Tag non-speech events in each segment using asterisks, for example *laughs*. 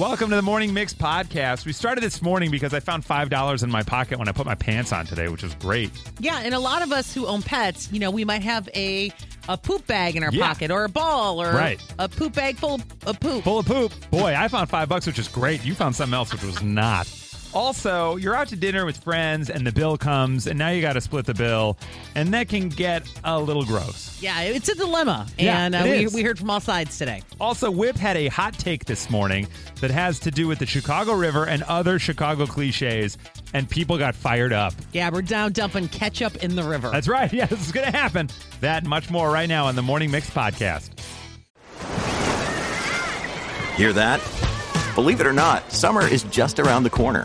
Welcome to the Morning Mix podcast. We started this morning because I found $5 in my pocket when I put my pants on today, which was great. Yeah, and a lot of us who own pets, you know, we might have a a poop bag in our Yeah. pocket or a ball or Right. a poop bag full of poop. Full of poop. Boy, I found five bucks, which is great. You found something else, which was not. Also, you're out to dinner with friends and the bill comes, and now you got to split the bill, and that can get a little gross. Yeah, it's a dilemma. Yeah, and uh, it we, we heard from all sides today. Also, Whip had a hot take this morning that has to do with the Chicago River and other Chicago cliches, and people got fired up. Yeah, we're down dumping ketchup in the river. That's right. *laughs* Yeah, this is going to happen. That and much more right now on the Morning Mix podcast. Hear that? Believe it or not, summer is just around the corner.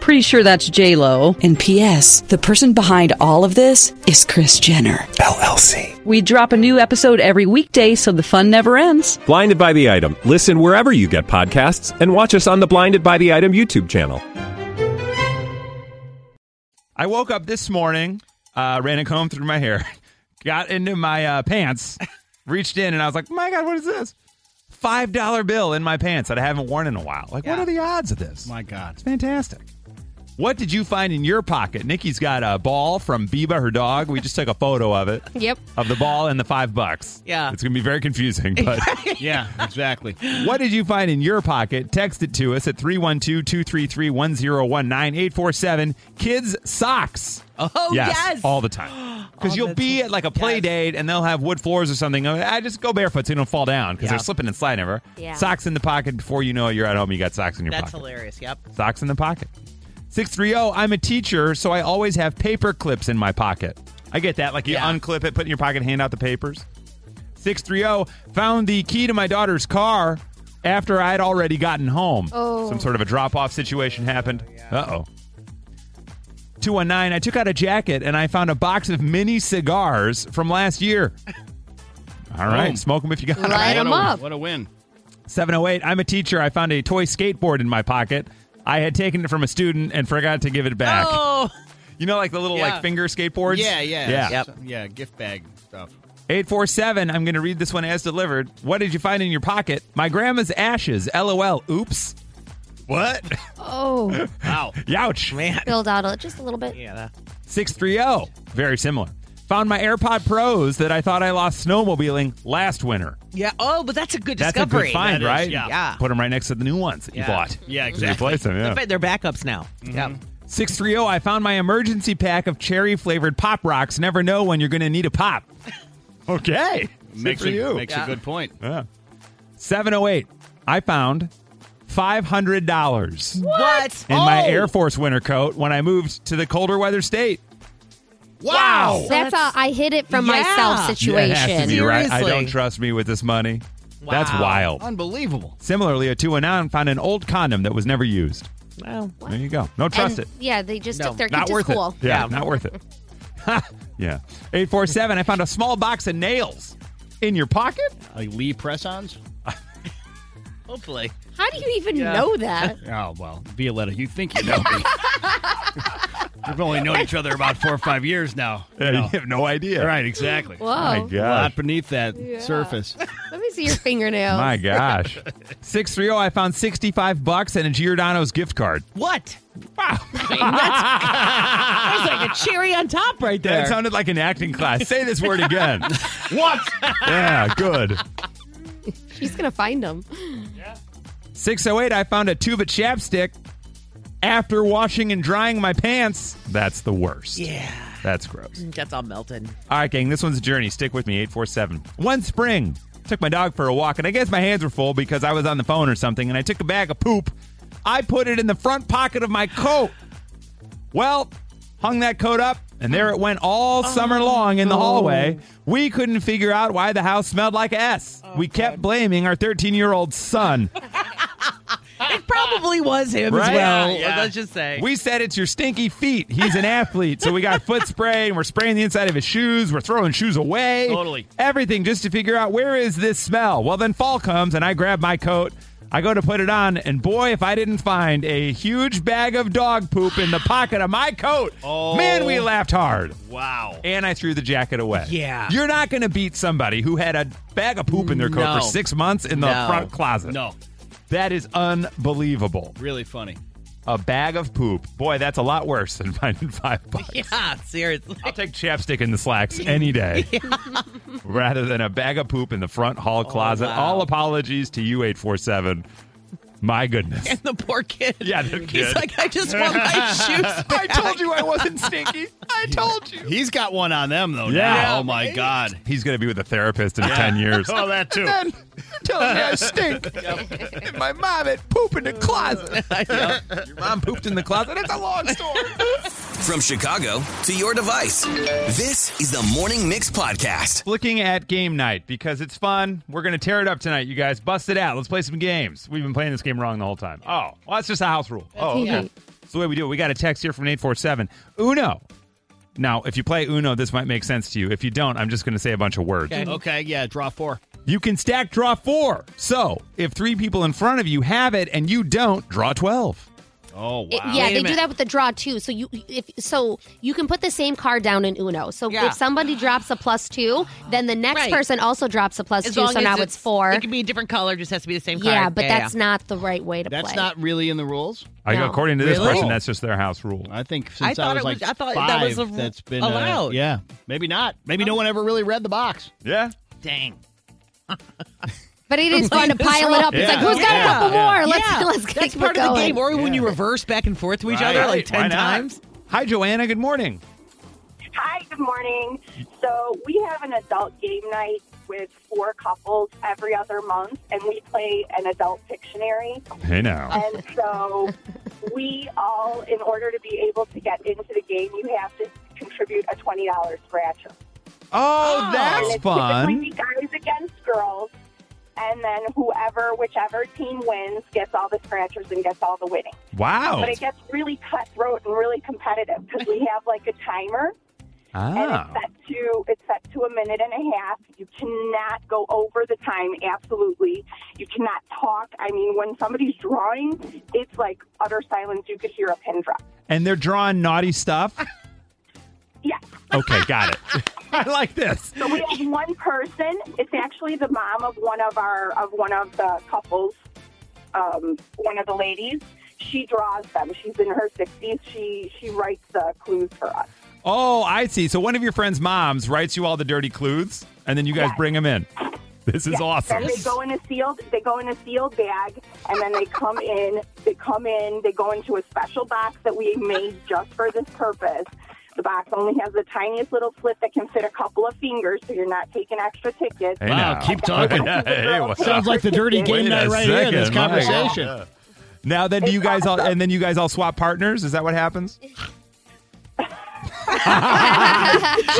Pretty sure that's J Lo. And P.S. The person behind all of this is Kris Jenner. LLC. We drop a new episode every weekday, so the fun never ends. Blinded by the item. Listen wherever you get podcasts, and watch us on the Blinded by the Item YouTube channel. I woke up this morning, uh, ran a comb through my hair, *laughs* got into my uh, pants, reached in, and I was like, "My God, what is this? Five dollar bill in my pants that I haven't worn in a while. Like, what are the odds of this? My God. It's fantastic." What did you find in your pocket? Nikki's got a ball from Biba, her dog. We just took a photo of it. *laughs* Yep. Of the ball and the five bucks. Yeah. It's going to be very confusing. *laughs* But Yeah, exactly. what did you find in your pocket? Text it to us at 312 233 1019 847 Kids Socks. oh, yes. all the time. *gasps* Because Oh, you'll be so- at like a play yes. date and they'll have wood floors or something. Oh, I just go barefoot so you don't fall down because Yeah. they're slipping and sliding ever. Yeah. Socks in the pocket before you know it, you're at home. You got socks in your That's pocket. hilarious. Yep. Socks in the pocket. 630, I'm a teacher, so I always have paper clips in my pocket. I get that. Like you Yeah. unclip it, put it in your pocket, hand out the papers. 630, found the key to my daughter's car after I had already gotten home. Oh. Some sort of a drop off situation happened. Uh oh. 219, I took out a jacket and I found a box of mini cigars from last year. *laughs* All right, Boom. smoke them if you got 'em. Light what 'em a, up. What a win. 708, I'm a teacher. I found a toy skateboard in my pocket. I had taken it from a student and forgot to give it back. Oh, You know, like the little Yeah. like finger skateboards? Yeah, yeah. Yeah. Yep. Yeah, gift bag stuff. 847, I'm going to read this one as delivered. What did you find in your pocket? My grandma's ashes. LOL. Oops. What? Oh, *laughs* Wow. Youch. man. filled out a, just a little bit. Yeah. that- 630. Very similar. Found my AirPod Pros that I thought I lost snowmobiling last winter. Yeah. Oh, but that's a good That's discovery. a good find, That is, right? yeah. Yeah. Put them right next to the new ones that you Yeah. bought. Yeah, To exactly. Replace them, yeah. They're backups now. Mm-hmm. Yep. 630, I found my emergency pack of cherry flavored Pop Rocks. Never know when you're going to need a pop. *laughs* Okay. Makes, a, you. makes a good point. Yeah. 708, I found $500 What? in my Oh. Air Force winter coat when I moved to the colder weather state. Wow. That's a I hid it from Yeah. myself Yeah, situation. it has to be, right? I don't trust me with this money. Wow. That's wild. Unbelievable. Similarly, a 219 found an old condom that was never used. Well, There you go. No trust And, it. Yeah, they just No. took their Not kid to worth school. it. Yeah, not worth it. *laughs* yeah. 847, I found a small box of nails in your pocket? Like Lee press-ons? *laughs* hopefully. How do you even know that? Oh, well, Violetta, you think you know me. *laughs* We've only known each other about four or five years now. Yeah, You know. you have no idea. Right, exactly. Whoa. My A lot beneath that surface. *laughs* Let me see your fingernails. My gosh. *laughs* 630, I found 65 bucks and a Giordano's gift card. What? Wow. *laughs* That's was like a cherry on top right there. That sounded like an acting class. Say this word again. what? Yeah, good. She's gonna find them. Yeah. 608, I found a tube of chapstick after washing and drying my pants. That's the worst. yeah. That's gross. That's all melted. All right, gang, this one's a journey. Stick with me, 847. One spring, took my dog for a walk, and I guess my hands were full because I was on the phone or something, and I took a bag of poop. I put it in the front pocket of my coat. Well, hung that coat up, and there it went all summer long in the oh, hallway. We couldn't figure out why the house smelled like S. Oh, we kept blaming our 13 year old son. *laughs* *laughs* It probably was him as Right? well. Yeah. Let's just say. We said it's your stinky feet. He's an athlete, so we got foot spray and we're spraying the inside of his shoes. We're throwing shoes away. Totally. Everything just to figure out where is this smell. Well, then fall comes and I grab my coat. I go to put it on, and boy, if I didn't find a huge bag of dog poop in the pocket of my coat, Oh. man, we oh. laughed hard. Wow. And I threw the jacket away. Yeah. You're not going to beat somebody who had a bag of poop in their coat No. for six months in the No. front closet. No, That is unbelievable. really funny. A bag of poop. Boy, that's a lot worse than finding five *laughs* bucks. yeah, seriously. I'll take chapstick in the slacks any day *laughs* rather than a bag of poop in the front hall oh, closet. wow. All apologies to you, 847. My goodness. And the poor kid. Yeah, the He's like, I just want my *laughs* shoes *laughs* back. I told you I wasn't stinky. I *laughs* told you. He's got one on them though. Yeah. now. Oh my God. He's going to be with a therapist in 10 years. Oh, that too. Then you're telling me I stink. and my mom had poop in the closet. Your mom pooped in the closet. It's a long story. From Chicago to your device, this is the Morning Mix Podcast. Looking at game night because it's fun. We're going to tear it up tonight, you guys. Bust it out. Let's play some games. We've been playing this game wrong the whole time. Oh, well, that's just a house rule. Oh, okay. right. That's the way we do it. We got a text here from 847. Uno. Now, if you play Uno, this might make sense to you. If you don't, I'm just going to say a bunch of words. Okay. Okay, yeah, draw four. You can stack draw four. So if three people in front of you have it and you don't, draw 12. Oh wow. It- yeah, Wait they do that with the draw too. So you if so you can put the same card down in Uno. So Yeah. if somebody drops a plus two, then the next Right. person also drops a plus As two. So now it's four. It can be a different color, just has to be the same color. yeah, but that's not the right way to That's play. That's not really in the rules. No. According to this Really? person, that's just their house rule. I think I since thought was it was- I thought five, that was a- that's been uh, allowed. yeah, maybe not. Maybe no one ever really read the box. Yeah. Dang. *laughs* but it is fun to pile it up. It's like who's got Yeah. a couple Yeah. more? Let's yeah, *laughs* let's get that's it part of the going. game. Or when you reverse back and forth to each other like ten times. Hi, Joanna. Good morning. Hi, good morning. So we have an adult game night with four couples every other month, and we play an adult dictionary. Hey, now. And so we all, in order to be able to get into the game, you have to contribute a twenty dollars scratcher. Oh, ah. and that's it's fun. typically guys against girls, and then whoever, whichever team wins, gets all the scratchers and gets all the winning. Wow. But it gets really cutthroat and really competitive because we have like a timer and Ah. it's set to it's set to a minute and a half. You cannot go over the time. Absolutely, you cannot talk. I mean, when somebody's drawing, it's like utter silence. You could hear a pin drop. And they're drawing naughty stuff? *laughs* Yes. Okay, got it. *laughs* I like this. So we have one person. It's actually the mom of one of our of one of the couples. Um, one of the ladies. She draws them. She's in her sixties. She she writes the clues for us. Oh, I see. So one of your friend's moms writes you all the dirty clues, and then you guys Yes. bring them in. This is Yes. awesome. Then they go in a sealed. They go in a sealed bag, and then they come in. They come in. They go into a special box that we made just for this purpose. The box only has the tiniest little slit that can fit a couple of fingers, so you're not taking extra tickets. Hey, Wow, now. keep talking. hey, what's Sounds like the dirty game Wait night a right here. This second, conversation. God. Now then, do you guys all *laughs* and then you guys all swap partners? Is that what happens? *laughs* she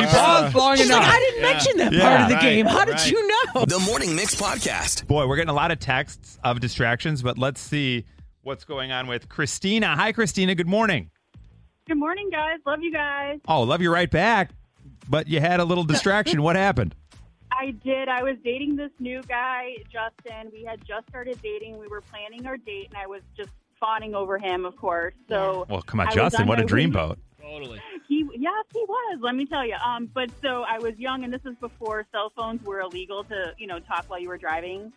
paused long She's like. I didn't mention that Yeah, part of the right, game. How did right. you know? The Morning Mix Podcast. Boy, we're getting a lot of texts of distractions, but let's see what's going on with Christina. Hi, Christina. Good morning. Good morning, guys. Love you guys. Oh, love you right back. But you had a little *laughs* distraction. what happened? I did. I was dating this new guy, Justin. We had just started dating. We were planning our date, and I was just fawning over him, of course. So Well, come on, I Justin. on What a dreamboat. Totally. He, yes, he was. Let me tell you. Um, but so I was young, and this is before cell phones were illegal to, you know, talk while you were driving.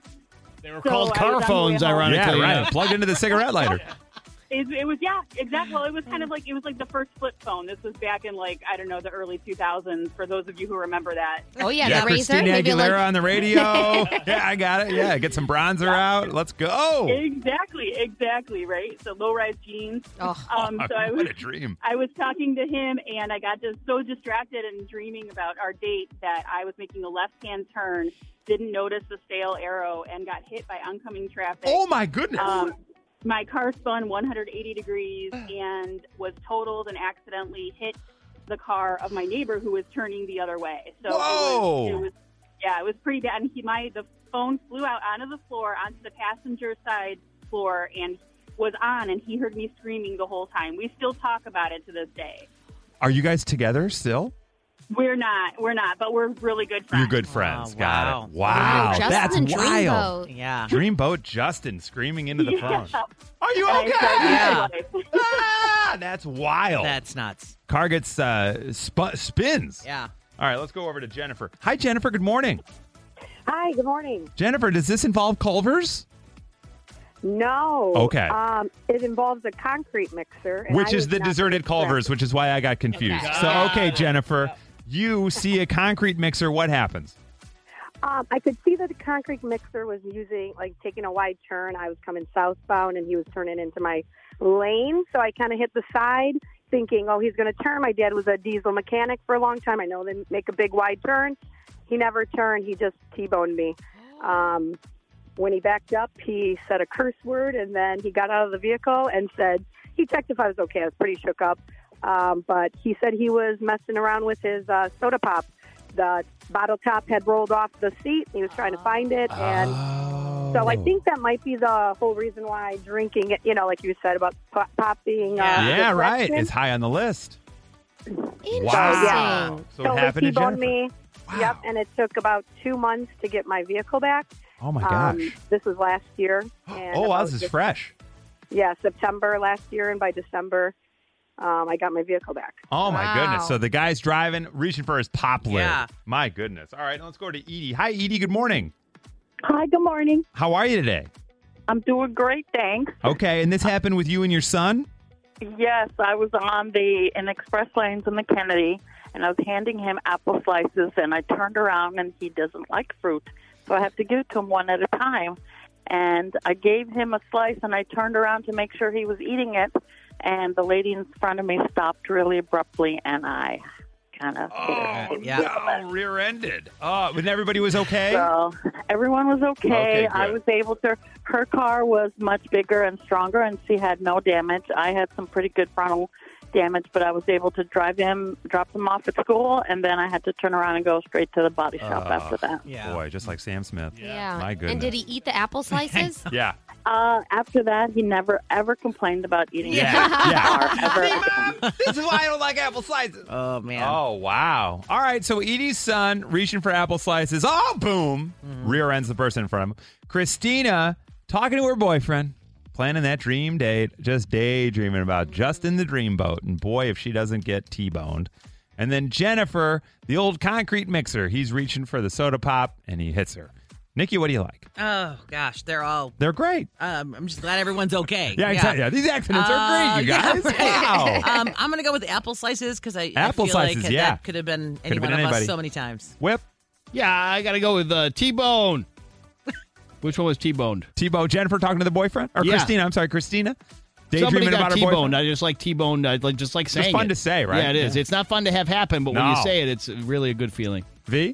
They were So called car on the way phones, home. ironically. Yeah, right. Plugged into the cigarette lighter. *laughs* It, it was yeah, exactly. Well, it was kind of like it was like the first flip phone. This was back in like I don't know the early 2000s. For those of you who remember that. Oh yeah, Yeah, the Razr. Christina Maybe Aguilera like on the radio. *laughs* yeah, I got it. Yeah, get some bronzer out. Let's go. Exactly, exactly, right. So low rise jeans. Oh. Um, *laughs* so I was what a dream. I was talking to him, and I got just so distracted and dreaming about our date that I was making a left hand turn, didn't notice the stale arrow, and got hit by oncoming traffic. Oh my goodness. Um, my car spun 180 degrees and was totaled and accidentally hit the car of my neighbor who was turning the other way. So. It was, it was yeah, it was pretty bad. And he my the phone flew out onto the floor onto the passenger side floor and was on and he heard me screaming the whole time. We still talk about it to this day. Are you guys together still? We're not, we're not, but we're really good friends. You're good friends. Got wow. it. Wow. Justin That's and wild. Dreamboat. Yeah. Dreamboat Justin screaming into the phone. Yeah. Are you okay? started Yeah. *laughs* Ah, that's wild. That's nuts. Car gets uh, sp- spins. Yeah. All right, let's go over to Jennifer. Hi, Jennifer. Good morning. Hi, good morning. Jennifer, does this involve Culver's? No. Okay. Um, it involves a concrete mixer. Which I is the not deserted correct. Culver's, which is why I got confused. Okay. So, okay, Jennifer, you see a concrete mixer. What happens? Um, I could see that the concrete mixer was using, like, taking a wide turn. I was coming southbound, and he was turning into my lane. So I kind of hit the side, thinking, "Oh, he's going to turn." My dad was a diesel mechanic for a long time. I know they make a big wide turn. He never turned. He just t-boned me. Um, when he backed up, he said a curse word, and then he got out of the vehicle and said he checked if I was okay. I was pretty shook up, um, but he said he was messing around with his uh, soda pop. The bottle top had rolled off the seat. He was trying to find it, and so I think that might be the whole reason why drinking it. You know, like you said about pop, pop being uh, yeah, right. It's high on the list. Interesting. Wow. So, So it he happened to T-boned Jennifer. me. Yep, and it took about two months to get my vehicle back. Oh my gosh. Um, this was last year. *gasps* And oh, wow, about this is this- fresh. Yeah, September last year, and by December, um, I got my vehicle back. Oh my Wow. goodness. So the guy's driving, reaching for his pop lid. Yeah. My goodness. All right, let's go to Edie. Hi, Edie. Good morning. Hi, good morning. How are you today? I'm doing great, thanks. Okay, and this happened with you and your son? Yes, I was on the in express lanes in the Kennedy, and I was handing him apple slices, and I turned around, and he doesn't like fruit, so I have to give it to him one at a time. And I gave him a slice, and I turned around to make sure he was eating it, and the lady in front of me stopped really abruptly, and I kind of Oh, Yeah. no, rear-ended. Oh, and everybody was okay? So everyone was okay. Okay, I was able to. Her car was much bigger and stronger, and she had no damage. I had some pretty good frontal damage, but I was able to drive him, drop him off at school, and then I had to turn around and go straight to the body shop Oh, after that. Yeah. Boy, just like Sam Smith. Yeah. My goodness. And did he eat the apple slices? *laughs* Yeah. Uh, after that, he never ever complained about eating Yeah. the Yeah. *laughs* ever. See, Mom, this is why I don't like apple slices. *laughs* Oh man. Oh, wow. All right, so Edie's son reaching for apple slices. Oh, boom. Rear ends the person in front of him. Christina talking to her boyfriend, planning that dream date, just daydreaming about Justin the Dreamboat. And boy, if she doesn't get T boned. And then Jennifer, the old concrete mixer. He's reaching for the soda pop and he hits her. Nikki, what do you like? Oh gosh, they're all. They're great. Um, I'm just glad everyone's okay. *laughs* Yeah, exactly. Yeah, these accidents are Uh, great, you yeah, guys. right. Wow. *laughs* Um, I'm gonna go with the apple slices because I Apple I feel slices, like yeah. that could have been Could any have one been of anybody. us so many times. Whip. Yeah, I got to go with uh, T-Bone. *laughs* Which one was T-boned? T-Bone. Jennifer talking to the boyfriend? Or Yeah. Christina. I'm sorry, Christina. Somebody Daydreaming got about her T-boned. boyfriend. I just like T-boned. I like just like saying. It's fun it. to say, right? Yeah, it is. Yeah. It's not fun to have happen, but when you say it, it's really a good feeling. V?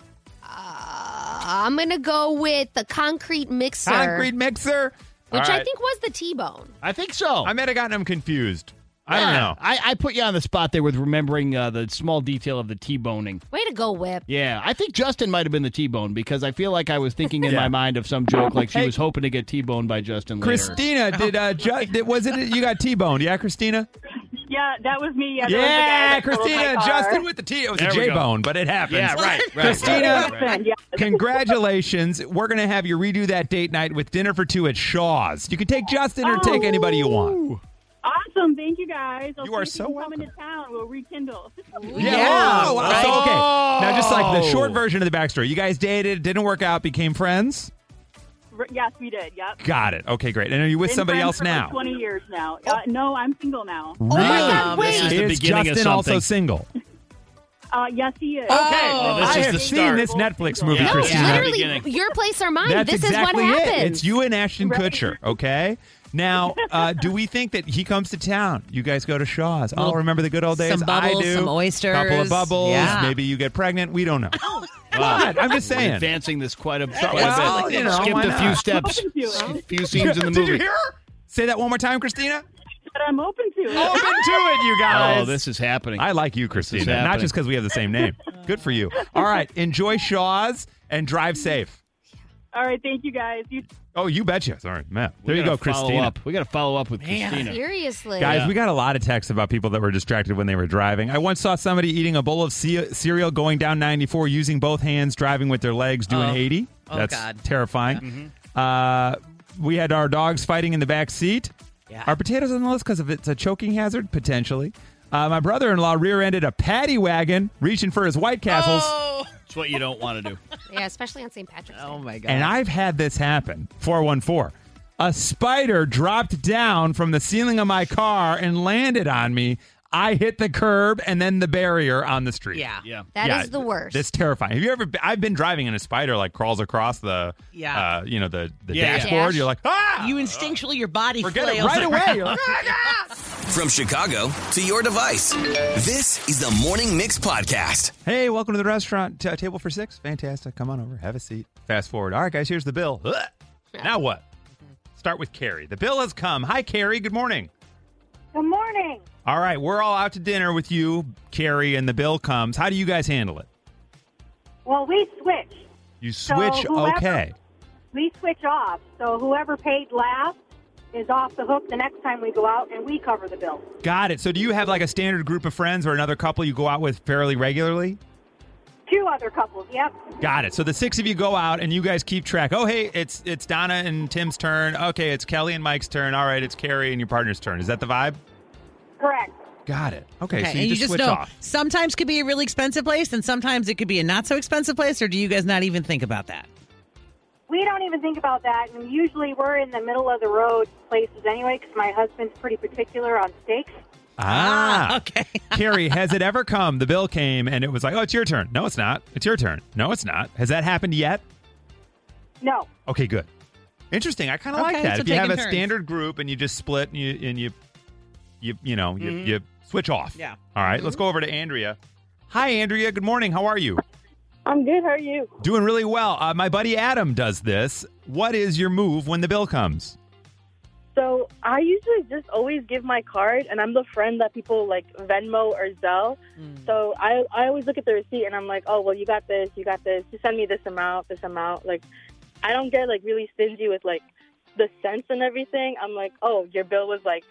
I'm going to go with the concrete mixer. Concrete mixer. Which All I right. think was the T-bone. I think so. I might have gotten him confused. I don't Yeah. know. I, I put you on the spot there with remembering uh, the small detail of the T-boning. Way to go, Whip. Yeah, I think Justin might have been the T-bone because I feel like I was thinking in *laughs* Yeah. my mind of some joke like she Hey. was hoping to get T-boned by Justin later. Christina, did uh, Ju- did, was it you got T-boned? Yeah, Christina. Yeah, that was me. Yeah, there was a guy Yeah, that totaled Christina, and. Justin with the T. It was There a we go. J-bone, but it happens. Yeah, right, right. Christina, *laughs* Listen, *laughs* congratulations. We're gonna have you redo that date night with dinner for two at Shaw's. You can take Justin or take anybody you want. Oh, awesome. Thank you guys. I'll You are so can come into town. We'll rekindle. Yeah. wow, oh, wow. So, okay. Now, just like the Oh. short version of the backstory, you guys dated, didn't work out, became friends. R- yes, we did. Yep. Got it. Okay, great. And are you with Been somebody friends else for like now? Twenty years now. Uh, no, I'm single now. Really? God, This is the Is beginning of Justin also single? Uh, yes, he is. Okay. Oh, this I is have the seen start. this Netflix movie, Yeah. No, Christina. Yeah. literally, your place or mine. That's this exactly is what it. happens. It's you and Ashton Right. Kutcher, okay? Now, uh, do we think that he comes to town? You guys go to Shaw's. Oh, Little- remember the good old days? some bubbles, I do. some oysters. Couple of bubbles. Yeah. Maybe you get pregnant. We don't know. What? I'm just We're saying. advancing this quite a, quite Well, a bit. you know, Skipped a few steps, Open to it. a few scenes in the Did movie. you hear? her? Say that one more time, Christina. But I'm open to it. Open to it, you oh, guys. Oh, this is happening. I like you, Christina. Not just because we have the same name. Good for you. All right. Enjoy Shaw's and drive safe. All right, thank you guys. You Oh, you betcha. Sorry, Matt. We There you go, follow Christina. Up. We got to follow up with Man. Christina. Seriously. Guys, we got a lot of texts about people that were distracted when they were driving. I once saw somebody eating a bowl of ce- cereal going down 94 using both hands, driving with their legs, doing Oh. 80. Oh, That's God. terrifying. Uh, we had our dogs fighting in the back seat. Yeah. Are potatoes on the list because if it's a choking hazard? Potentially. Uh, my brother in law rear ended a paddy wagon reaching for his White Castles. Oh, It's what you don't want to do. *laughs* Yeah, especially on St. Patrick's Day. oh my god. And I've had this happen. 414. A spider dropped down from the ceiling of my car and landed on me. I hit the curb and then the barrier on the street. yeah. Yeah. That is Yeah, the worst. That's terrifying. Have you ever? Been, I've been driving and a spider like crawls across the, Yeah. uh, you know, the the Yeah, yeah. dashboard. Dash. You're like, ah, You instinctually your body forget it flails right *laughs* away. You're like, *laughs* "Ah, yeah." From Chicago to your device. This is the Morning Mix Podcast. Hey, welcome to the restaurant. T- table for six. Fantastic. Come on over. Have a seat. Fast forward. All right, guys. Here's the bill. Ugh. Now what? Start with Carrie. The bill has come. Hi, Carrie. Good morning. Good morning. All right, we're all out to dinner with you, Carrie, and the bill comes. How do you guys handle it? Well, we switch. You So switch, whoever- okay. We switch off. So whoever paid last is off the hook the next time we go out, and we cover the bill. Got it. So do you have like a standard group of friends or another couple you go out with fairly regularly? Two other couples. Yep. Got it. So the six of you go out and you guys keep track. Oh, hey, it's it's Donna and Tim's turn. Okay, it's Kelly and Mike's turn. All right, it's Carrie and your partner's turn. Is that the vibe? Correct. Got it. Okay, Okay, so you and just, just switch know off. sometimes could be a really expensive place and sometimes it could be a not so expensive place or do you guys not even think about that? We don't even think about that, and usually we're in the middle of the road places anyway, because my husband's pretty particular on steaks. Ah, ah okay. *laughs* Carrie, has it ever come? The bill came and it was like, oh, it's your turn. No, it's not. It's your turn. No, it's not. Has that happened yet? No. Okay, good. Interesting. I kind of Okay, like that. so if you have a turns. standard group and you just split and you and you you you know you, mm-hmm. you switch off. Yeah. All right, let's mm-hmm. go over to Andrea. Hi, Andrea. Good morning. How are you? I'm good. How are you? Doing really well. Uh, my buddy Adam does this. What is your move when the bill comes? So I usually just always give my card, and I'm the friend that people like Venmo or Zelle. So I I always look at the receipt, and I'm like, oh well, you got this, you got this. You send me this amount, this amount. Like, I don't get like really stingy with like the cents and everything. I'm like, oh, your bill was like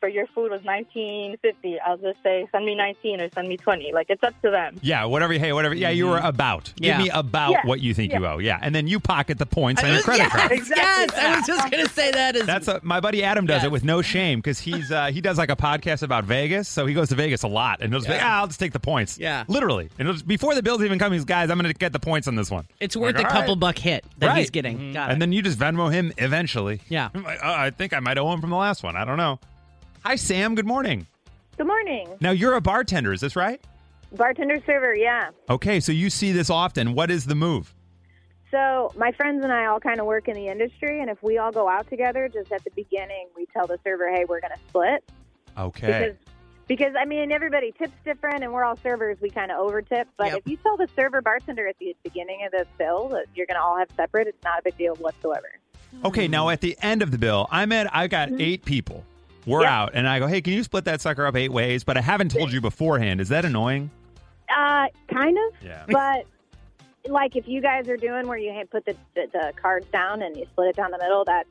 for your food was nineteen fifty. I'll just say send me nineteen or send me twenty. Like it's up to them. Yeah, whatever. Hey, whatever. Yeah, you were about. Yeah. Give me about Yeah. what you think Yeah. you owe. Yeah, and then you pocket the points on your yes, credit card. yes, I was just going to say that is That's a, my buddy Adam does Yes. it with no shame because he's uh, he does like a podcast about Vegas, so he goes to Vegas a lot, and he'll just be, Yeah. ah, I'll just take the points. Yeah. literally. And it'll just, before the bills even come, he's guys, I'm going to get the points on this one. it's I'm worth like, a couple right." buck hit that Right. he's getting. Got and it. then you just Venmo him eventually. Yeah. I'm like, oh, I think I might owe him from the last one. I don't know. Hi, Sam. Good morning. Good morning. Now you're a bartender, is this right? Bartender server, yeah. Okay, so you see this often. What is the move? So my friends and I all kind of work in the industry, and if we all go out together, just at the beginning, we tell the server, "Hey, we're going to split." Okay. Because, because I mean, everybody tips different, and we're all servers. We kind of overtip. But Yep. if you tell the server bartender at the beginning of the bill that you're going to all have separate, it's not a big deal whatsoever. Okay, now at the end of the bill, I'm at I got mm-hmm. eight people. We're Yeah. out, and I go, hey, can you split that sucker up eight ways? But I haven't told you beforehand. Is that annoying? Uh, kind of. Yeah. *laughs* But like, if you guys are doing where you put the, the the cards down and you split it down the middle, that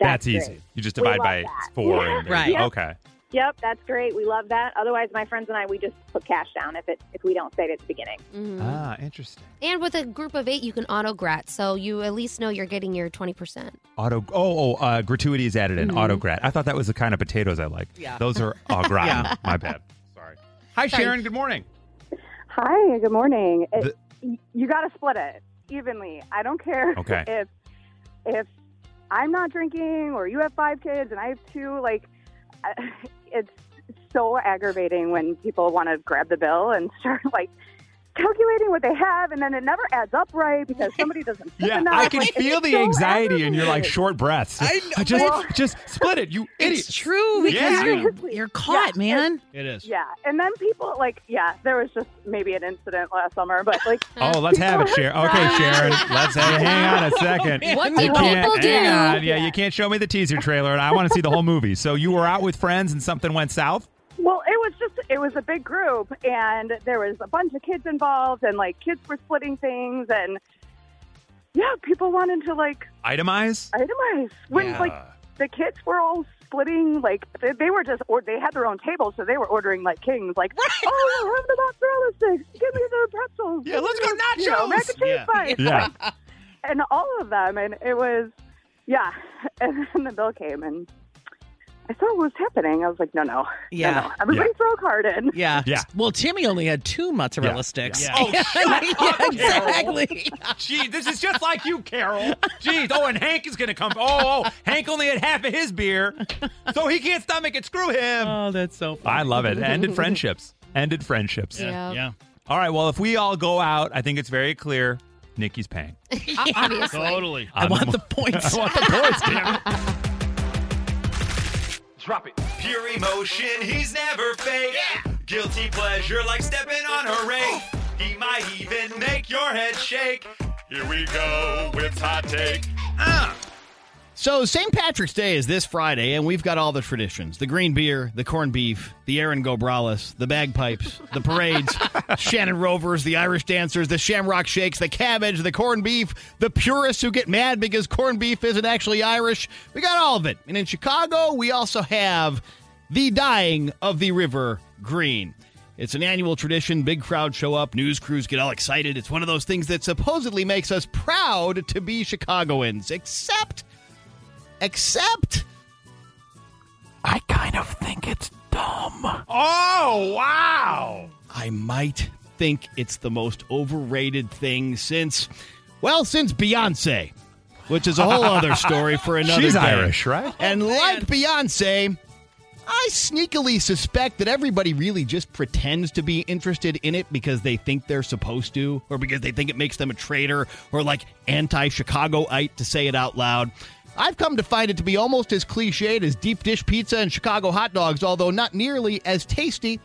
That's, that's, easy. You just divide by that. four. Yeah. *laughs* And, Right. Yep. Okay. Yep, that's great. We love that. Otherwise, my friends and I, we just put cash down if it if we don't say it at the beginning. Mhm. Ah, interesting. And with a group of eight, you can auto grat, so you at least know you're getting your 20%. Auto. Oh, oh uh, gratuity is added in. Mhm. Auto grat. I thought that was the kind of potatoes I like. Yeah. Those are *laughs* au gratin. Yeah. My bad. Sorry. Hi, Sorry. Sharon. Good morning. Hi, good morning. It- The- you got to split it evenly. I don't care *laughs* Okay. if if I'm not drinking or you have five kids and I have two. Like, I- it's so aggravating when people want to grab the bill and *laughs* start like calculating what they have, and then it never adds up right because somebody doesn't. flip *laughs* Yeah, enough. I can Like, feel the so anxiety and you're like short breaths. I know, just, but- just split it, you idiot. It's true because Yeah. you're you're caught, Yeah, man. It is. Yeah, and then people like, yeah, there was just maybe an incident last summer, but like, *laughs* Oh, let's have it, Sharon. Okay, Sharon. Let's hang, hang on a *laughs* second. What You can't- people do? hang on. Yeah, you can't show me the teaser trailer, and I want to see the whole movie. So you were out with friends, and something went south. Well, it was just it was a big group, and there was a bunch of kids involved, and like kids were splitting things, and yeah, people wanted to like Itemize. itemize when Yeah. like the kids were all splitting like they, they were just or they had their own table, so they were ordering like kings, like *laughs* oh, have the mozzarella sticks, give me the pretzels, Yeah, let's go you know, mac and cheese Yeah. bites, Yeah. and all of them, and it was yeah, *laughs* and then the bill came and. I saw what was happening. I was like, no, no, Yeah. no, no. Everybody throw a card in. Yeah. Yeah. Well, Timmy only had two mozzarella Yeah. sticks. *laughs* Yeah. Oh, shut up, exactly. Gee, this is just like you, Carol. Jeez. Oh, and Hank is going to come. Oh, oh, Hank only had half of his beer, so he can't stomach it. Screw him. Oh, that's so funny. I love it. Ended friendships. Ended friendships. Yeah. Yeah. All right. Well, if we all go out, I think it's very clear Nikki's paying. *laughs* Obviously. Totally. I want the points. I want the points, damn it. *laughs* Drop it. Pure emotion, he's never fake. Guilty pleasure, like stepping on a rake. He might even make your head shake. Here we go with hot take. Uh. So St. Patrick's Day is this Friday, and we've got all the traditions: the green beer, the corned beef, the Erin go braghs, the bagpipes, the parades, *laughs* Shannon Rovers, the Irish dancers, the Shamrock Shakes, the cabbage, the corned beef, the purists who get mad because corned beef isn't actually Irish. We got all of it. And in Chicago, we also have the dying of the river green. It's an annual tradition. Big crowds show up. News crews get all excited. It's one of those things that supposedly makes us proud to be Chicagoans. Except Except, I kind of think it's dumb. Oh, wow. I might think it's the most overrated thing since, well, since Beyonce, which is a whole other *laughs* story for another She's day. Irish, right? And oh, like Beyonce, I sneakily suspect that everybody really just pretends to be interested in it because they think they're supposed to, or because they think it makes them a traitor, or like anti Chicagoite to say it out loud. I've come to find it to be almost as cliched as deep dish pizza and Chicago hot dogs, although not nearly as tasty.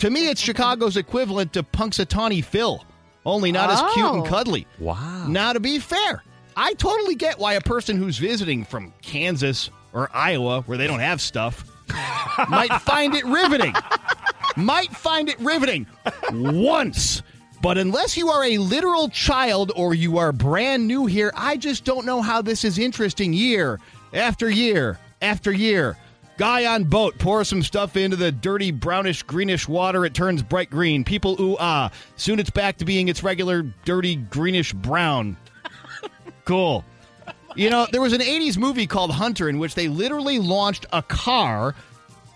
To me, it's Chicago's equivalent to Punxsutawney Phil, only not as cute and Oh. cuddly. Wow. Now, to be fair, I totally get why a person who's visiting from Kansas or Iowa, where they don't have stuff, might find it riveting. *laughs* might find it riveting once. But unless you are a literal child or you are brand new here, I just don't know how this is interesting year after year after year. Guy on boat pours some stuff into the dirty brownish greenish water. It turns bright green. People ooh ah. Soon it's back to being its regular dirty greenish brown. *laughs* Cool. You know, there was an 80s movie called Hunter in which they literally launched a car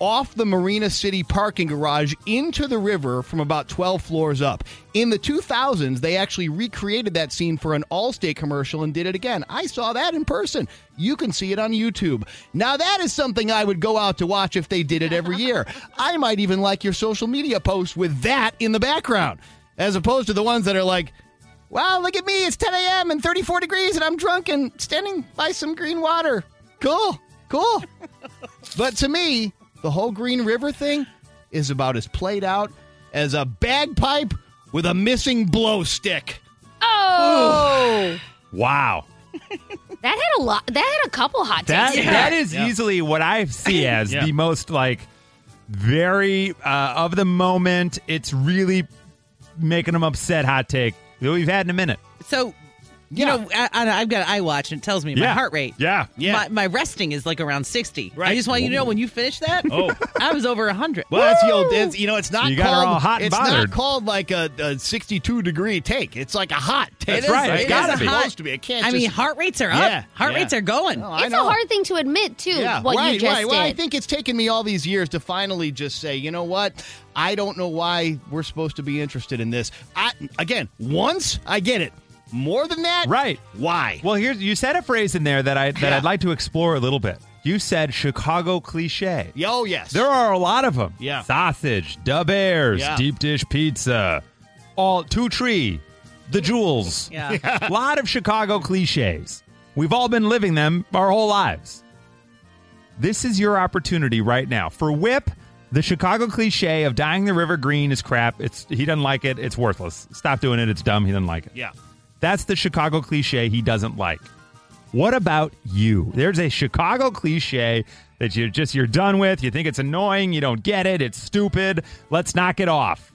off the Marina City parking garage into the river from about 12 floors up. In the 2000s, they actually recreated that scene for an Allstate commercial and did it again. I saw that in person. You can see it on YouTube. Now, that is something I would go out to watch if they did it every year. *laughs* I might even like your social media post with that in the background, as opposed to the ones that are like, Wow, look at me. It's 10 a.m. and 34 degrees, and I'm drunk and standing by some green water. Cool, cool. *laughs* but to me, the whole Green River thing is about as played out as a bagpipe with a missing blow stick. Oh, Wow. *laughs* that had a lot. That had a couple hot That takes. that is Yeah. easily what I see *laughs* as Yeah. the most like very uh, of the moment. It's really making them upset. Hot take that we've had in a minute. So, you Yeah. know, I, I, I've got an iWatch and it tells me my Yeah. heart rate. Yeah. Yeah. My, my resting is like around 60. Right. I just want you to know when you finish that, Oh. *laughs* I was over 100. Well, that's the old. It's, you know, it's not You got her all hot and it's bothered. not called like a, a 62 degree take. It's like a hot take. That's right. It's it gotta be. a hot- supposed to be. It can't I mean, heart rates are Yeah, up. Heart yeah. rates are going. No, I it's a hard thing to admit too. Yeah, what right, you just right. Well, I think it's taken me all these years to finally just say, you know what? I don't know why we're supposed to be interested in this. I, again, once I get it. More than that, Right. Why? Well, here's you said a phrase in there that I that Yeah. I'd like to explore a little bit. You said Chicago cliche. Oh yes, There are a lot of them. Yeah. Sausage, Da Bears, Yeah. deep dish pizza. all two tree, the jewels. Yeah. *laughs* A lot of Chicago cliches. We've all been living them our whole lives. This is your opportunity right now. For Whip, the Chicago cliche of dyeing the river green is crap. It's he doesn't like it. It's worthless. Stop doing it. It's dumb. He doesn't like it. Yeah. That's the Chicago cliche he doesn't like. What about you? There's a Chicago cliche that you're just you're done with. You think it's annoying, you don't get it, it's stupid. Let's knock it off.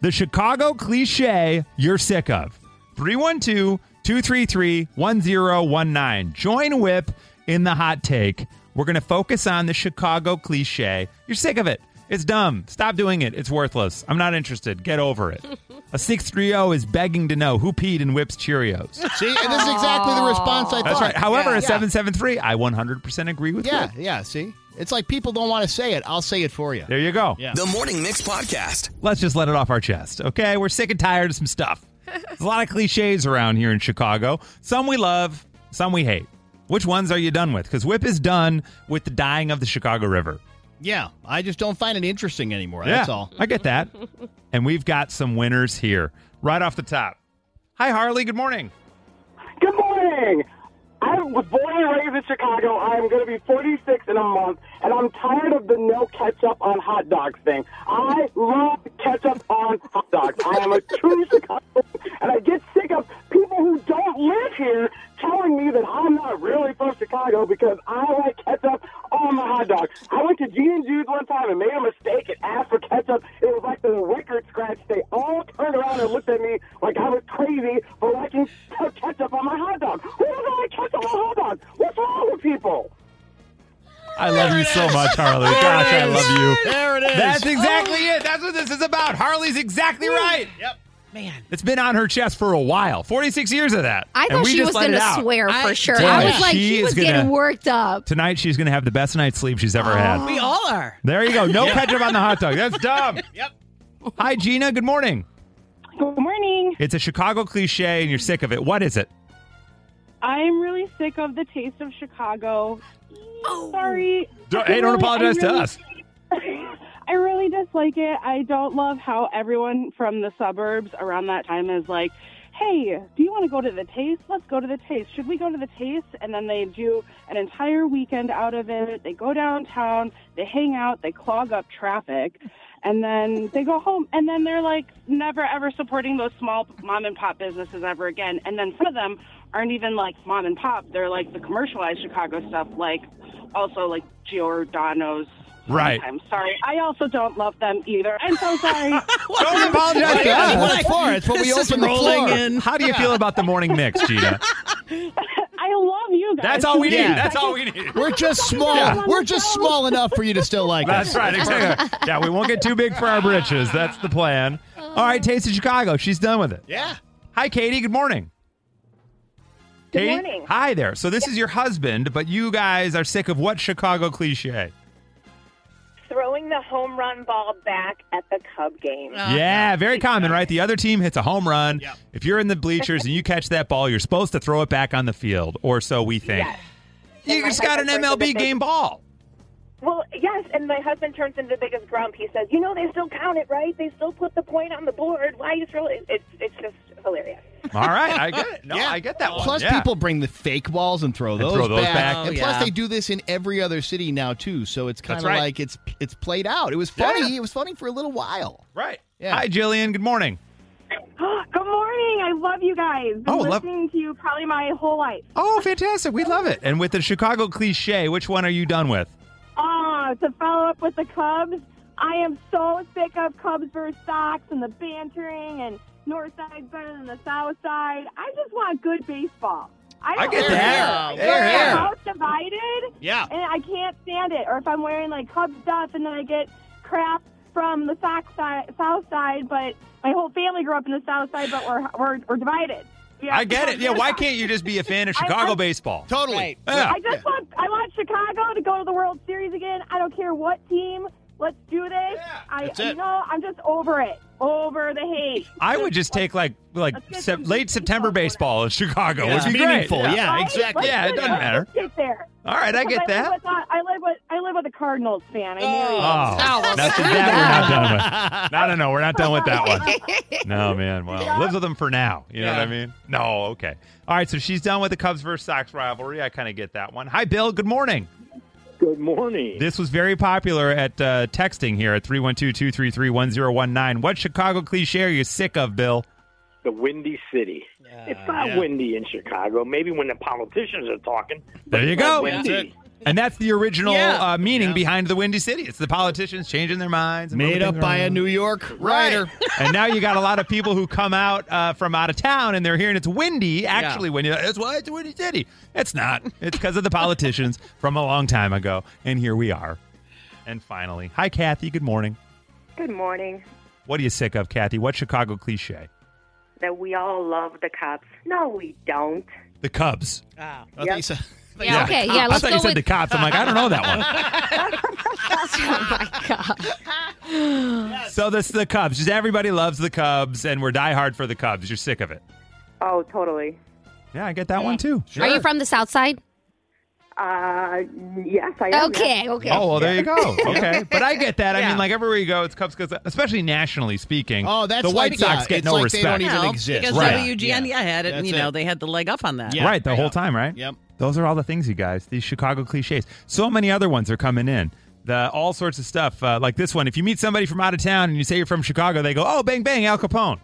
The Chicago cliche you're sick of. 312-233-1019. Join Whip in the hot take. We're going to focus on the Chicago cliche. You're sick of it. It's dumb. Stop doing it. It's worthless. I'm not interested. Get over it. *laughs* A 630 is begging to know who peed in Whip's Cheerios. See, and this is exactly the response I thought. That's right. However, yeah. a 773, I 100% agree with Yeah, Whip. yeah. See, it's like people don't want to say it. I'll say it for you. There you go. Yeah. The Morning Mix Podcast. Let's just let it off our chest, okay? We're sick and tired of some stuff. *laughs* There's a lot of cliches around here in Chicago. Some we love, some we hate. Which ones are you done with? Because Whip is done with the dying of the Chicago River. Yeah, I just don't find it interesting anymore. That's all. I get that. *laughs* and we've got some winners here right off the top. Hi, Harley. Good morning. Good morning. I was born and raised in Chicago. I am going to be 46 in a month, and I'm tired of the no ketchup on hot dogs thing. I love ketchup on hot dogs. I am a true Chicago, and I get sick of people who don't live here telling me that I'm not really from Chicago because I like ketchup on my hot dog. I went to Gene and Jude's one time and made a mistake and asked for ketchup. It was like the Wickard scratch. They all turned around and looked at me like I was crazy for liking ketchup on my hot dog. Who doesn't like ketchup on hot dogs? What's wrong with people? I love you so much, Harley. Gosh, I love you. There it is. That's oh. exactly it. That's what this is about. Harley's exactly right. Yep. Man. It's been on her chest for a while. 46 years of that. I And thought we she just was let going to swear for sure. Boy, I was like, she she was gonna- getting worked up. Tonight, she's going to have the best night's sleep she's ever had. We all are. There you go. No ketchup on the hot dog. That's dumb. *laughs* Yep. Hi, Gina. Good morning. Good morning. It's a Chicago cliche, and you're sick of it. What is it? I'm really sick of the taste of Chicago. Oh. Sorry. Don't- hey, don't really- apologize I to really- us. *laughs* *laughs* I really dislike it. I don't love how everyone from the suburbs around that time is like, hey, do you want to go to the taste? Let's go to the taste. Should we go to the taste? And then they do an entire weekend out of it. They go downtown, they hang out, they clog up traffic, and then they go home. And then they're like never ever supporting those small mom and pop businesses ever again. And then some of them aren't even like mom and pop. They're like the commercialized Chicago stuff, like also like Giordano's. Right. I'm sorry. I also don't love them either. I'm so *laughs* sorry. Don't apologize to That's what us. it's for. It's what we open the rolling floor. in. How do you feel about the morning mix, Gina? *laughs* I love you guys. That's all we need. Yeah. That's all we need. We're just small. Yeah. We're just small enough for you to still like That's us. That's right. Exactly. Yeah, we won't get too big for our britches. That's the plan. All right, Taste of Chicago. She's done with it. Yeah. Hi, Katie. Good morning. Good Katie? morning. Hi there. So this is your husband, but you guys are sick of what Chicago cliche? Throwing the home run ball back at the Cub game. Oh, yeah, very common, right? The other team hits a home run. Yep. If you're in the bleachers and you catch that ball, you're supposed to throw it back on the field, or so we think. Yes. You And my just got an husband turns into MLB game ball. Well, yes, and my husband turns into the biggest grump. He says, "You know, they still count it, right? They still put the point on the board. Why you throw it? It's it's just hilarious." All right, I get it. No, Yeah. I get that one. Plus, Yeah. people bring the fake balls and throw And those, throw those back. back. Oh, and plus, yeah. they do this in every other city now too. So it's kind of right. like it's it's played out. It was funny. Yeah. It was funny for a little while. Right. Yeah. Hi, Jillian. Good morning. *gasps* Good morning. I love you guys. Been Oh, love- listening to you probably my whole life. Oh, fantastic. We love it. And with the Chicago cliche, which one are you done with? Ah, to follow up with the Cubs, I am so sick of Cubs versus Sox and the bantering and North Side's better than the South Side. I just want good baseball. I, I don't get care. that. If There, we're there. house divided, Yeah. and I can't stand it. Or if I'm wearing like Cubs stuff and then I get crap from the Sox side, South Side, but my whole family grew up in the South Side, but we're we're, we're divided. Yeah, I get it. Yeah, why can't you just be a fan of *laughs* I- Chicago I- baseball? Totally. Right. Yeah. I just want I want Chicago to go to the World Series again. I don't care what team. Let's do this. I That's you it. know I'm just over it. Over the hate. I would just take like like Let's get sep- some late September baseball in Chicago. Yeah, would be meaningful. great. Yeah, Right? exactly. Let's Yeah, it doesn't matter. Let's get there. All right, I Because get live that. with, I live with I live was a Cardinals fan. I married Oh, him. that's that we're not done with. *laughs* No, no, no, we're not done with that one. *laughs* No, man. Well, lives with them for now. You know what I Yeah. mean? No, okay. All right, so she's done with the Cubs versus Sox rivalry. I kind of get that one. Hi, Bill. Good morning. Good morning. This was very popular at uh, texting here at 312-233-1019. What Chicago cliche are you sick of, Bill? The Windy City. it's not yeah. windy in Chicago. Maybe when the politicians are talking. There you it's not go. windy. And that's the original Yeah. uh, meaning behind the Windy City. It's the politicians changing their minds. and Made up things by a. New York writer. *laughs* and now you got a lot of people who come out uh, from out of town and they're hearing it's windy. Actually, windy. That's why it's a windy city. It's not. It's because of the politicians *laughs* from a long time ago. And here we are. And finally, hi, Kathy. Good morning. Good morning. What are you sick of, Kathy? What Chicago cliche? That we all love the Cubs. No, we don't. The Cubs. Wow. Yep. You said- Yeah, okay, yeah, I let's thought go you said with- the cops. I'm like, I don't know that one. *laughs* oh my god. one. So this is the Cubs. Just everybody loves the Cubs, and we're diehard for the Cubs. You're sick of it. Oh, totally. Yeah, I get that one too. Are you from the South Side? Uh, yes, I am. Okay, yes. okay. Oh well, there you go. *laughs* Okay, but I get that. I mean, like everywhere you go, it's Cubs because, especially nationally speaking. Oh, that's the White like, Sox yeah, get it's no like they don't even No, exist. Because Right. WGN, yeah, had it. That's you know, it. they had the leg up on that. right, the whole time, right? Yep. Those are all the things, you guys. These Chicago cliches. So many other ones are coming in. The all sorts of stuff uh, like this one. If you meet somebody from out of town and you say you're from Chicago, they go, "Oh, bang bang, Al Capone."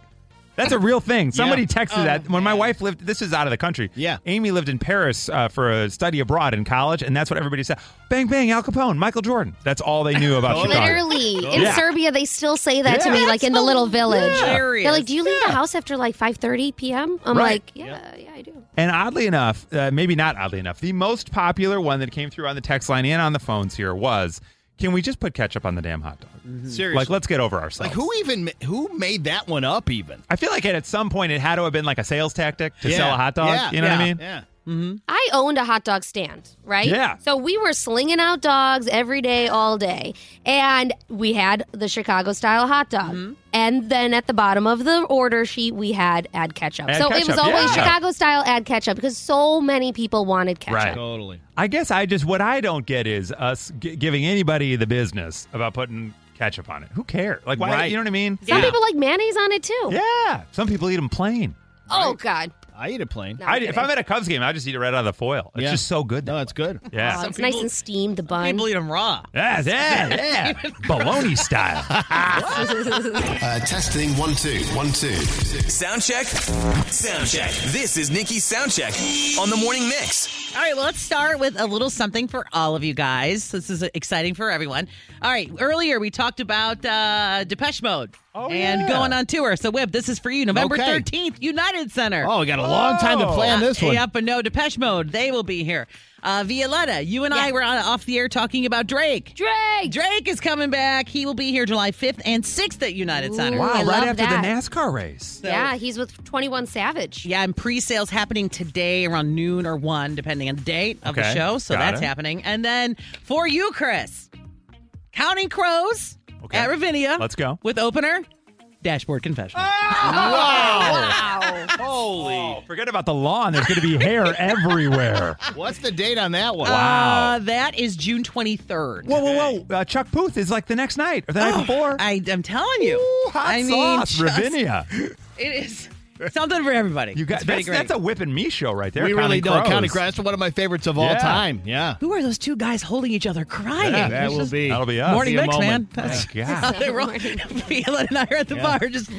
That's a real thing. Somebody texted Oh, that when my wife lived. This is out of the country. Yeah, Amy lived in Paris uh, for a study abroad in college, and that's what everybody said. Bang bang, Al Capone, Michael Jordan. That's all they knew about *laughs* Chicago. Literally, in Yeah. Serbia, they still say that to Yeah. me, like in the little village. hilarious. They're like, "Do you leave the house after like 5:30 p.m.?" I'm Right. like, "Yeah, yeah, I do." And oddly enough, uh, maybe not oddly enough, the most popular one that came through on the text line and on the phones here was, "Can we just put ketchup on the damn hot dog?" Seriously. Like, let's get over ourselves. Like who even who made that one up? Even I feel like at some point it had to have been like a sales tactic to Yeah. sell a hot dog. Yeah. You know what I mean? Yeah. mean? Yeah. I owned a hot dog stand, right? Yeah. So we were slinging out dogs every day, all day. And we had the Chicago style hot dog. Mm-hmm. And then at the bottom of the order sheet, we had add ketchup. Add so it was always yeah. Chicago style add ketchup because so many people wanted ketchup. Right. Totally. I guess I just what I don't get is us g- giving anybody the business about putting ketchup on it. Who cares? Like, why? Right. You know what I mean? Some people like mayonnaise on it too. Yeah. Some people eat them plain. Oh, God. I eat a plain. No, I, I'm if kidding. I'm at a Cubs game, I just eat it right out of the foil. It's Yeah. just so good. No, it's good. Yeah. Oh, it's nice and steamed, the bun. People eat them raw. Yeah, yeah, *laughs* yeah. Bologna style. Uh, testing one two one two. Sound check. Sound check. This is Nikki's sound check on the morning mix. All right, well, let's start with a little something for all of you guys. This is exciting for everyone. All right, earlier we talked about uh, Depeche Mode oh, and yeah. going on tour. So, Whip, this is for you. November Okay. 13th, United Center. Oh, we got a long time to plan this one. Yep, but no, Depeche Mode, they will be here. Uh, Violetta, you and I were on, off the air talking about Drake. Drake! Drake is coming back. He will be here July 5th and 6th at United Center. Ooh, I Wow, right after that. the NASCAR race. yeah, he's with 21 Savage. Yeah, and pre-sales happening today around noon or one, depending on the date of the show. So got that's it. happening. And then for you, Chris, Counting Crows Okay. at Ravinia. Let's go. with opener Dashboard Confession. Wow. Holy. Oh, forget about the lawn. There's going to be hair *laughs* everywhere. What's the date on that one? Uh, that is June 23rd. Whoa, whoa, whoa. Uh, Chuck Puth is like the next night or the night before. I, I'm telling you. Ooh, hot I mean, sauce, just- Ravinia. *laughs* It is *laughs* something for everybody. You got It's that's, great. that's a whipping me show right there. we really Counting don't. County Crows. Crows. That's one of my favorites of all Yeah. time. Yeah. Who are those two guys holding each other crying? Yeah, That It's will just- be. That'll be us. Morning Be a mix, man. moment. That's Oh, how God. they roll. Violet and I are at the Yeah. bar just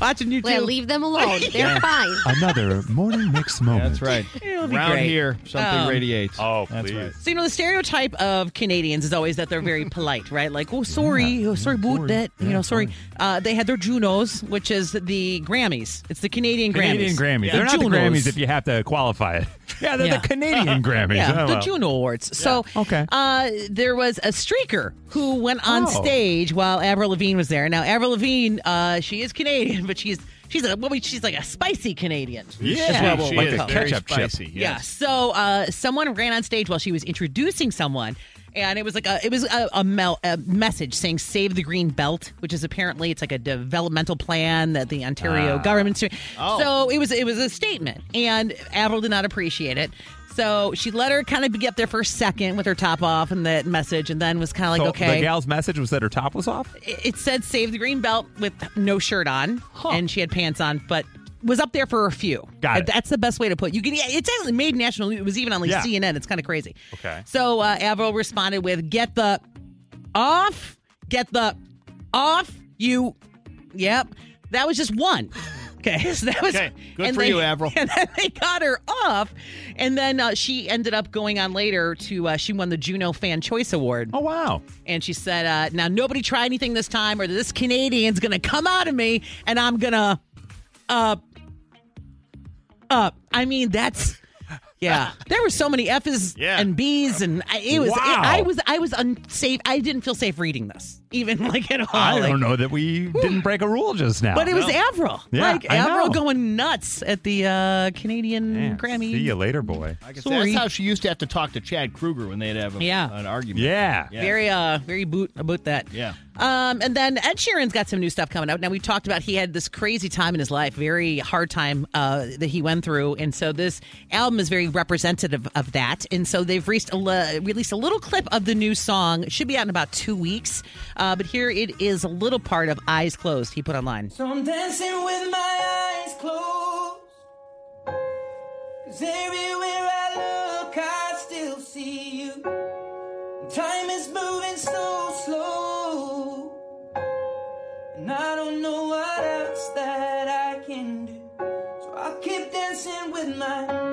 watching you two. Well, leave them alone. *laughs* They're fine. Another morning mix moment. That's right. It'll Round great. here, something Um, radiates. Oh, That's please. right. So you know the stereotype of Canadians is always that they're very *laughs* polite, right? Like, oh, sorry, oh, sorry, boot that, you know, sorry. Uh, they had their Junos, which is the Grammys. It's the Canadian Grammys. Canadian Grammys. The They're not the Grammys if you have to qualify it. *laughs* Yeah, they're *laughs* Yeah. the Canadian Grammys. Yeah, Oh, the well. Juno Awards. So, okay. uh, there was a streaker who went on Oh. stage while Avril Lavigne was there. Now, Avril Lavigne, uh, she is Canadian, *laughs* but she's she's a well, she's like a spicy Canadian. Yeah, Is she like is the call very ketchup chip. spicy. Yeah. So uh, someone ran on stage while she was introducing someone, and it was like a it was a, a, mel- a message saying "Save the Green Belt," which is apparently it's like a developmental plan that the Ontario Ah. government's doing. Oh. So it was it was a statement, and Avril did not appreciate it. So she let her kind of get up there for a second with her top off and that message, and then was kind of like, So okay. The gal's message was that her top was off. it it said save the green belt with no shirt on, and she had pants on, but was up there for a few. Got it. That's the best way to put. You can. yeah, It's actually made national. news. It was even on like Yeah. CNN. It's kind of crazy. Okay. So uh, Avril responded with, "Get the off, get the off you." Yep, that was just one. Okay, *laughs* so that was Okay, good for they- you, Avril. *laughs* And then they got her off, and then uh, she ended up going on later to uh, she won the Juno Fan Choice Award. Oh wow! And she said, uh, "Now nobody try anything this time, or this Canadian's gonna come out of me, and I'm gonna uh up." I mean, that's. Yeah, there were so many F's and B's, and I, it was. Wow. I was. I was unsafe. I didn't feel safe reading this, even *laughs* like at all. I Like- don't know that we didn't break a rule just now. But it was Avril. Yeah, like I Avril know. going nuts at the uh, Canadian Grammy. See you later, boy. I guess Sorry. that's how she used to have to talk to Chad Kroeger when they'd have a, Yeah. an argument. Yeah. Very uh very boot about that. Yeah. Um and then Ed Sheeran's got some new stuff coming out. Now we talked about he had this crazy time in his life, very hard time uh that he went through. And so this album is very representative of that. And so they've released a, li- released a little clip of the new song. It should be out in about 2 weeks. Uh but here it is a little part of Eyes Closed he put online. So I'm dancing with my eyes closed. Cause everywhere I look, I still see you. Time is moving so slow. And I don't know what else that I can do. So I'll keep dancing with my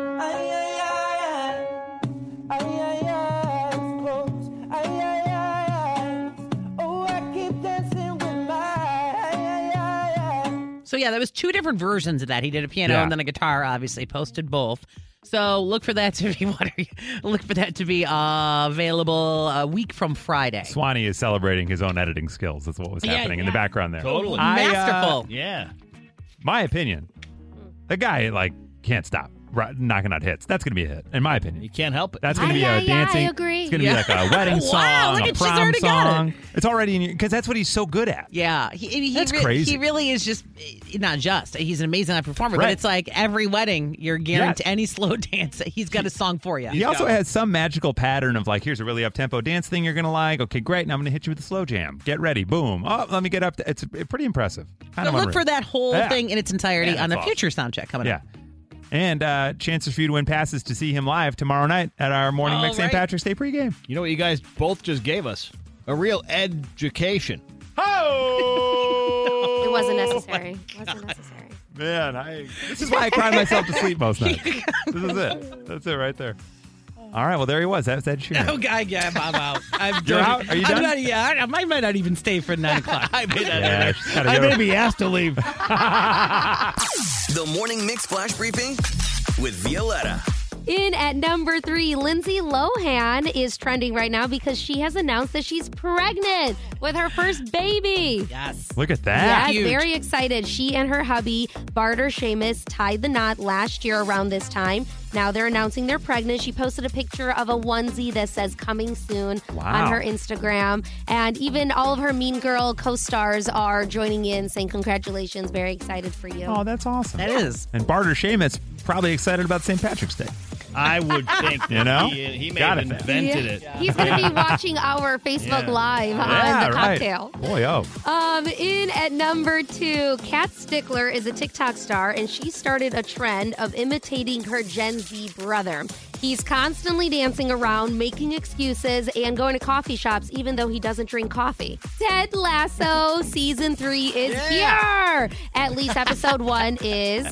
So yeah, there was two different versions of that. He did a piano Yeah. and then a guitar. Obviously, posted both. So look for that to be *laughs* what are you, look for that to be uh, available a week from Friday. Swanee is celebrating his own editing skills. That's what was Yeah, happening in the background there. Totally. I, uh, Masterful. Yeah. my opinion, the guy like can't stop ri- knocking out hits. That's going to be a hit, in my opinion. You can't help it. That's going to Aye, be a aye, aye, dancing. I agree. It's going to Yeah. be like a *laughs* wedding Wow, song, look a at- she's prom already got it. song. It's already in your because that's what he's so good at. Yeah, he, he, That's re- crazy. He really is just eh, not just. He's an amazing live performer, Right. but it's like every wedding you're guaranteed Yes. any slow *laughs* dance. He's got a song for you. He also has some magical pattern of like, here's a really up tempo dance thing you're gonna like. Okay, great. Now I'm gonna hit you with a slow jam. Get ready. Boom. Oh, let me get up. To, it's pretty impressive. Kind So of look unreal. for that whole Yeah. thing in its entirety Yeah, on the that's future sound check coming up. Yeah. up. And uh, chances for you to win passes to see him live tomorrow night at our morning Oh, mix St. right. Patrick's Day pregame. You know what you guys both just gave us? A real education. Oh, *laughs* It wasn't necessary. It wasn't necessary. man! I this is why I cry myself to sleep most *laughs* nights. this is it. That's it right there. All right. Well, there he was. That was *laughs* Ed Sheeran. Oh God, yeah, I'm out. I'm *laughs* You're done. out? Are you I'm done? Not, yeah, I, I might not even stay for nine o'clock. *laughs* I may not. Yeah, she's gotta I go. may be asked to leave. The Morning Mix Flash Briefing with Violetta. In at number three, Lindsay Lohan is trending right now because she has announced that she's pregnant with her first baby. Yes. Look at that. Yes, Huge. very excited. She and her hubby, Bader Shammas, tied the knot last year around this time. Now they're announcing they're pregnant. She posted a picture of a onesie that says coming soon Wow. on her Instagram. And even all of her Mean Girl co stars are joining in saying, Congratulations, very excited for you. Oh, that's awesome. That is. And Bader Shammas probably excited about St. Patrick's Day. I would think. You know? He, he may Got have it. invented Yeah. it. He's going to be watching our *laughs* Facebook Yeah. Live Yeah, on the right. cocktail. Boy, oh. Um, in at number two, Kat Stickler is a TikTok star, and she started a trend of imitating her Gen Z brother. He's constantly dancing around, making excuses, and going to coffee shops, even though he doesn't drink coffee. Ted Lasso *laughs* season three is here. At least episode *laughs* one is.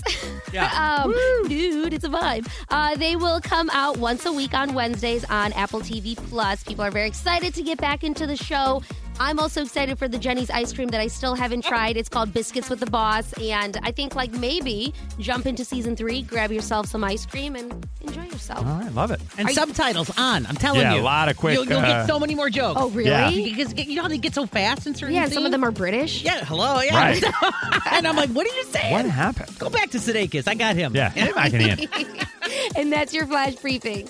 Yeah. *laughs* um, dude, it's a vibe. Uh, they will come out once a week on Wednesdays on Apple TV Plus. People are very excited to get back into the show. I'm also excited for the Jeni's ice cream that I still haven't tried. It's called Biscuits with the Boss, and I think like maybe jump into season three, grab yourself some ice cream, and enjoy yourself. All right, love it. And Are you- subtitles on. I'm telling Yeah, you. a lot of quick, You'll, you'll uh, get so many more jokes. Oh, really? Yeah. Because you know how they get so fast in certain Yeah, and some of scenes? them are British. Yeah, hello. Yeah. Right. *laughs* and I'm like, what are you saying? What happened? Go back to Sudeikis. I got him. Yeah, I can hear. *laughs* and that's your flash briefing.